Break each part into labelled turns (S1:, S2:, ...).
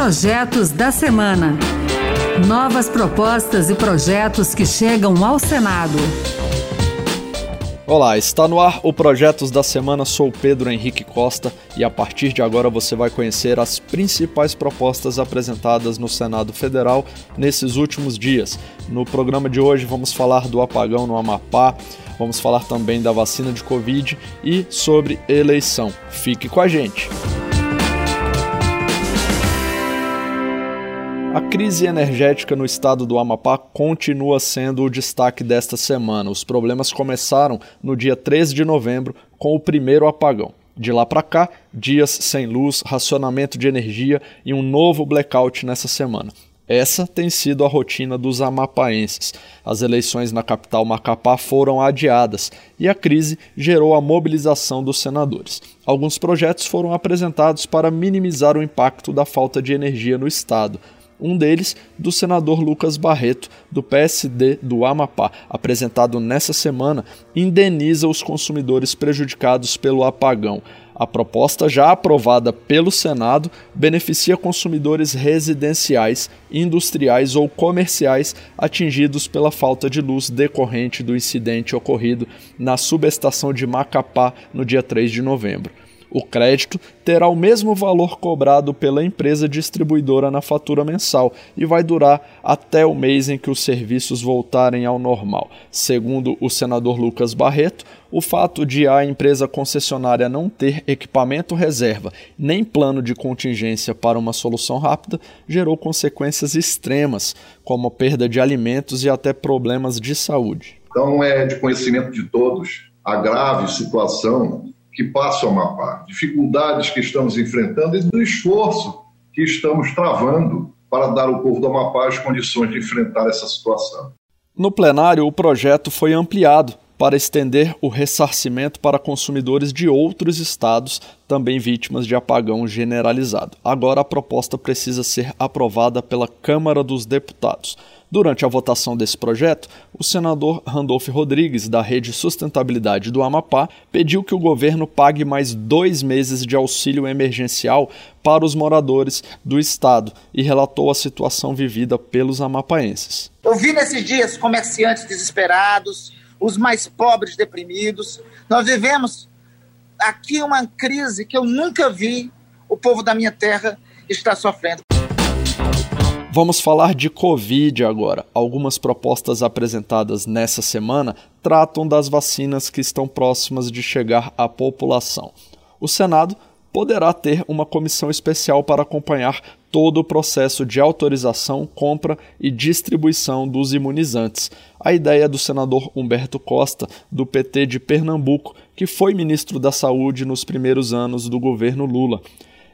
S1: Projetos da Semana. Novas propostas e projetos que chegam ao Senado.
S2: Olá, está no ar o Projetos da Semana. Sou Pedro Henrique Costa e a partir de agora você vai conhecer as principais propostas apresentadas no Senado Federal nesses últimos dias. No programa de hoje vamos falar do apagão no Amapá, vamos falar também da vacina de Covid e sobre eleição. Fique com a gente! A crise energética no estado do Amapá continua sendo o destaque desta semana. Os problemas começaram no dia 13 de novembro com o primeiro apagão. De lá para cá, dias sem luz, racionamento de energia e um novo blackout nessa semana. Essa tem sido a rotina dos amapaenses. As eleições na capital Macapá foram adiadas e a crise gerou a mobilização dos senadores. Alguns projetos foram apresentados para minimizar o impacto da falta de energia no estado um deles do senador Lucas Barreto, do PSD do Amapá, apresentado nessa semana, indeniza os consumidores prejudicados pelo apagão. A proposta, já aprovada pelo Senado, beneficia consumidores residenciais, industriais ou comerciais atingidos pela falta de luz decorrente do incidente ocorrido na subestação de Macapá no dia 3 de novembro. O crédito terá o mesmo valor cobrado pela empresa distribuidora na fatura mensal e vai durar até o mês em que os serviços voltarem ao normal. Segundo o senador Lucas Barreto, o fato de a empresa concessionária não ter equipamento reserva nem plano de contingência para uma solução rápida gerou consequências extremas, como perda de alimentos e até problemas de saúde.
S3: Então, é de conhecimento de todos a grave situação que passa o Amapá, dificuldades que estamos enfrentando e do esforço que estamos travando para dar ao povo do Amapá as condições de enfrentar essa situação.
S2: No plenário, o projeto foi ampliado para estender o ressarcimento para consumidores de outros estados também vítimas de apagão generalizado. Agora a proposta precisa ser aprovada pela Câmara dos Deputados. Durante a votação desse projeto, o senador Randolph Rodrigues, da Rede Sustentabilidade do Amapá, pediu que o governo pague mais dois meses de auxílio emergencial para os moradores do estado e relatou a situação vivida pelos amapaenses.
S4: Ouvi nesses dias comerciantes desesperados, os mais pobres deprimidos. Nós vivemos aqui uma crise que eu nunca vi o povo da minha terra estar sofrendo.
S2: Vamos falar de Covid agora. Algumas propostas apresentadas nessa semana tratam das vacinas que estão próximas de chegar à população. O Senado poderá ter uma comissão especial para acompanhar todo o processo de autorização, compra e distribuição dos imunizantes. A ideia é do senador Humberto Costa, do PT de Pernambuco, que foi ministro da Saúde nos primeiros anos do governo Lula.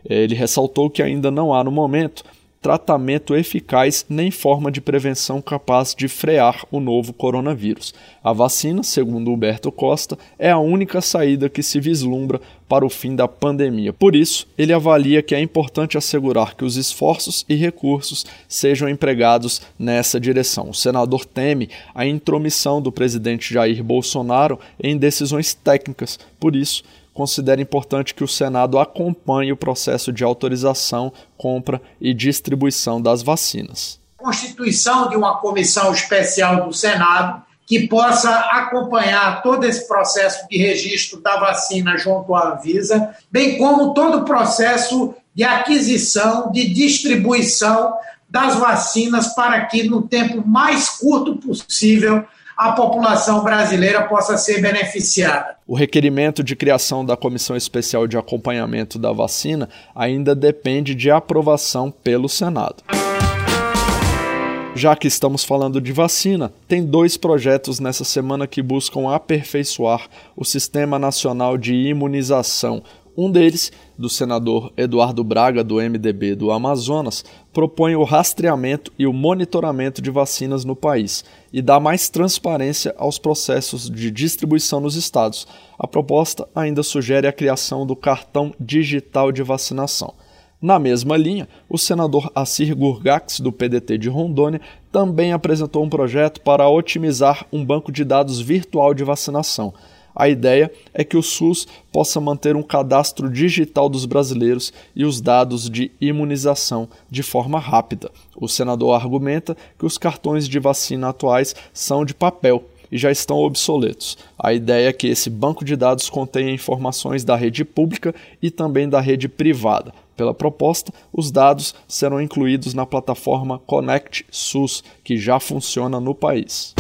S2: Ele ressaltou que ainda não há, no momento, tratamento eficaz nem forma de prevenção capaz de frear o novo coronavírus. A vacina, segundo Humberto Costa, é a única saída que se vislumbra para o fim da pandemia. Por isso, ele avalia que é importante assegurar que os esforços e recursos sejam empregados nessa direção. O senador teme a intromissão do presidente Jair Bolsonaro em decisões técnicas, por isso, considera importante que o Senado acompanhe o processo de autorização, compra e distribuição das vacinas.
S5: Constituição de uma comissão especial do Senado que possa acompanhar todo esse processo de registro da vacina junto à Anvisa, bem como todo o processo de aquisição, de distribuição das vacinas para que no tempo mais curto possível a população brasileira possa ser beneficiada.
S2: O requerimento de criação da Comissão Especial de Acompanhamento da Vacina ainda depende de aprovação pelo Senado. Já que estamos falando de vacina, tem dois projetos nessa semana que buscam aperfeiçoar o Sistema Nacional de Imunização, um deles, do senador Eduardo Braga, do MDB do Amazonas, propõe o rastreamento e o monitoramento de vacinas no país e dá mais transparência aos processos de distribuição nos estados. A proposta ainda sugere a criação do cartão digital de vacinação. Na mesma linha, o senador Assir Gurgax, do PDT de Rondônia, também apresentou um projeto para otimizar um banco de dados virtual de vacinação. A ideia é que o SUS possa manter um cadastro digital dos brasileiros e os dados de imunização de forma rápida. O senador argumenta que os cartões de vacina atuais são de papel e já estão obsoletos. A ideia é que esse banco de dados contenha informações da rede pública e também da rede privada. Pela proposta, os dados serão incluídos na plataforma Connect SUS, que já funciona no país.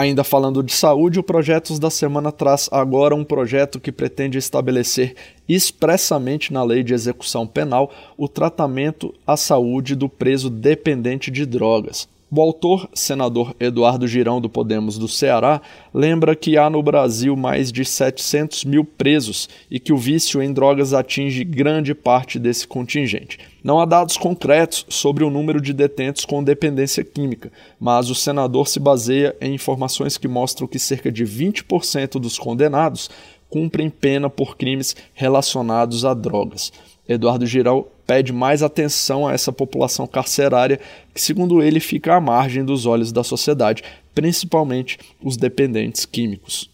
S2: Ainda falando de saúde, o Projetos da Semana traz agora um projeto que pretende estabelecer expressamente na lei de execução penal o tratamento à saúde do preso dependente de drogas. O autor, senador Eduardo Girão do Podemos do Ceará, lembra que há no Brasil mais de 700 mil presos e que o vício em drogas atinge grande parte desse contingente. Não há dados concretos sobre o número de detentos com dependência química, mas o senador se baseia em informações que mostram que cerca de 20% dos condenados cumprem pena por crimes relacionados a drogas. Eduardo Giral pede mais atenção a essa população carcerária que, segundo ele, fica à margem dos olhos da sociedade, principalmente os dependentes químicos.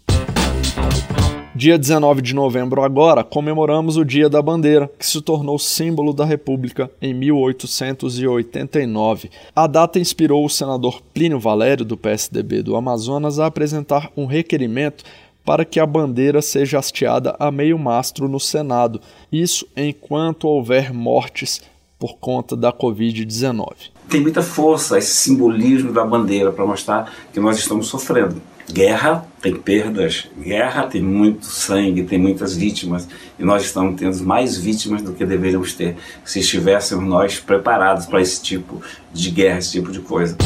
S2: Dia 19 de novembro, agora, comemoramos o Dia da Bandeira, que se tornou símbolo da República em 1889. A data inspirou o senador Plínio Valério, do PSDB do Amazonas, a apresentar um requerimento para que a bandeira seja hasteada a meio mastro no Senado, isso enquanto houver mortes por conta da Covid-19.
S6: Tem muita força esse simbolismo da bandeira para mostrar que nós estamos sofrendo. Guerra tem perdas, guerra tem muito sangue, tem muitas vítimas e nós estamos tendo mais vítimas do que deveríamos ter se estivéssemos nós preparados para esse tipo de guerra, esse tipo de coisa.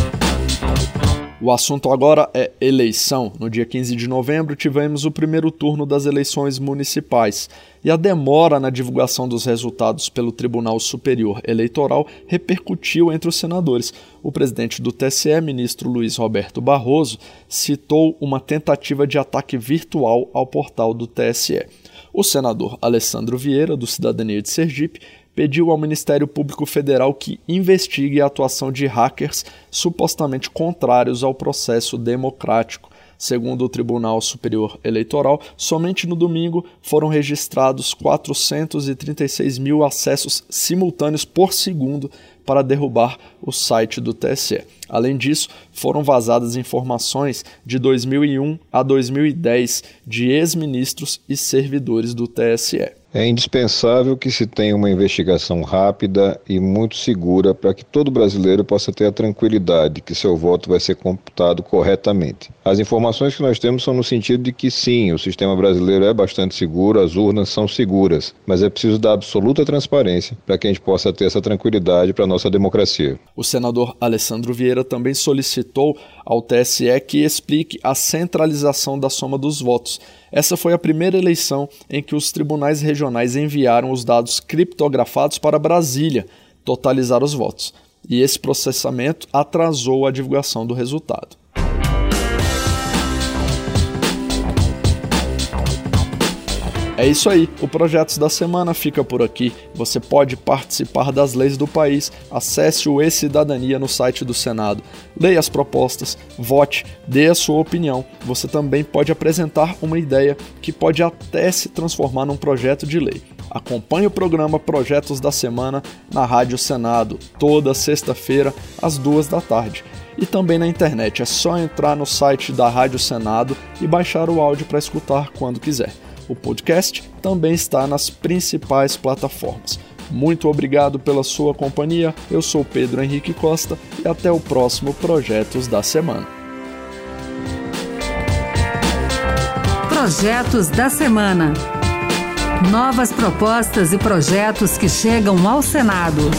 S2: O assunto agora é eleição. No dia 15 de novembro, tivemos o primeiro turno das eleições municipais e a demora na divulgação dos resultados pelo Tribunal Superior Eleitoral repercutiu entre os senadores. O presidente do TSE, ministro Luiz Roberto Barroso, citou uma tentativa de ataque virtual ao portal do TSE. O senador Alessandro Vieira, do Cidadania de Sergipe, pediu ao Ministério Público Federal que investigue a atuação de hackers supostamente contrários ao processo democrático. Segundo o Tribunal Superior Eleitoral, somente no domingo foram registrados 436 mil acessos simultâneos por segundo para derrubar o site do TSE. Além disso, foram vazadas informações de 2001 a 2010 de ex-ministros e servidores do TSE.
S7: É indispensável que se tenha uma investigação rápida e muito segura para que todo brasileiro possa ter a tranquilidade que seu voto vai ser computado corretamente. As informações que nós temos são no sentido de que sim, o sistema brasileiro é bastante seguro, as urnas são seguras, mas é preciso dar absoluta transparência para que a gente possa ter essa tranquilidade para a nossa democracia.
S2: O senador Alessandro Vieira também solicitou ao TSE que explique a centralização da soma dos votos. Essa foi a primeira eleição em que os tribunais regionais enviaram os dados criptografados para Brasília totalizar os votos. E esse processamento atrasou a divulgação do resultado. É isso aí, o Projetos da Semana fica por aqui. Você pode participar das leis do país. Acesse o E-Cidadania no site do Senado. Leia as propostas, vote, dê a sua opinião. Você também pode apresentar uma ideia que pode até se transformar num projeto de lei. Acompanhe o programa Projetos da Semana na Rádio Senado, toda sexta-feira, às duas da tarde. E também na internet, é só entrar no site da Rádio Senado e baixar o áudio para escutar quando quiser. O podcast também está nas principais plataformas. Muito obrigado pela sua companhia. Eu sou Pedro Henrique Costa e até o próximo Projetos da Semana.
S1: Projetos da Semana. Novas propostas e projetos que chegam ao Senado.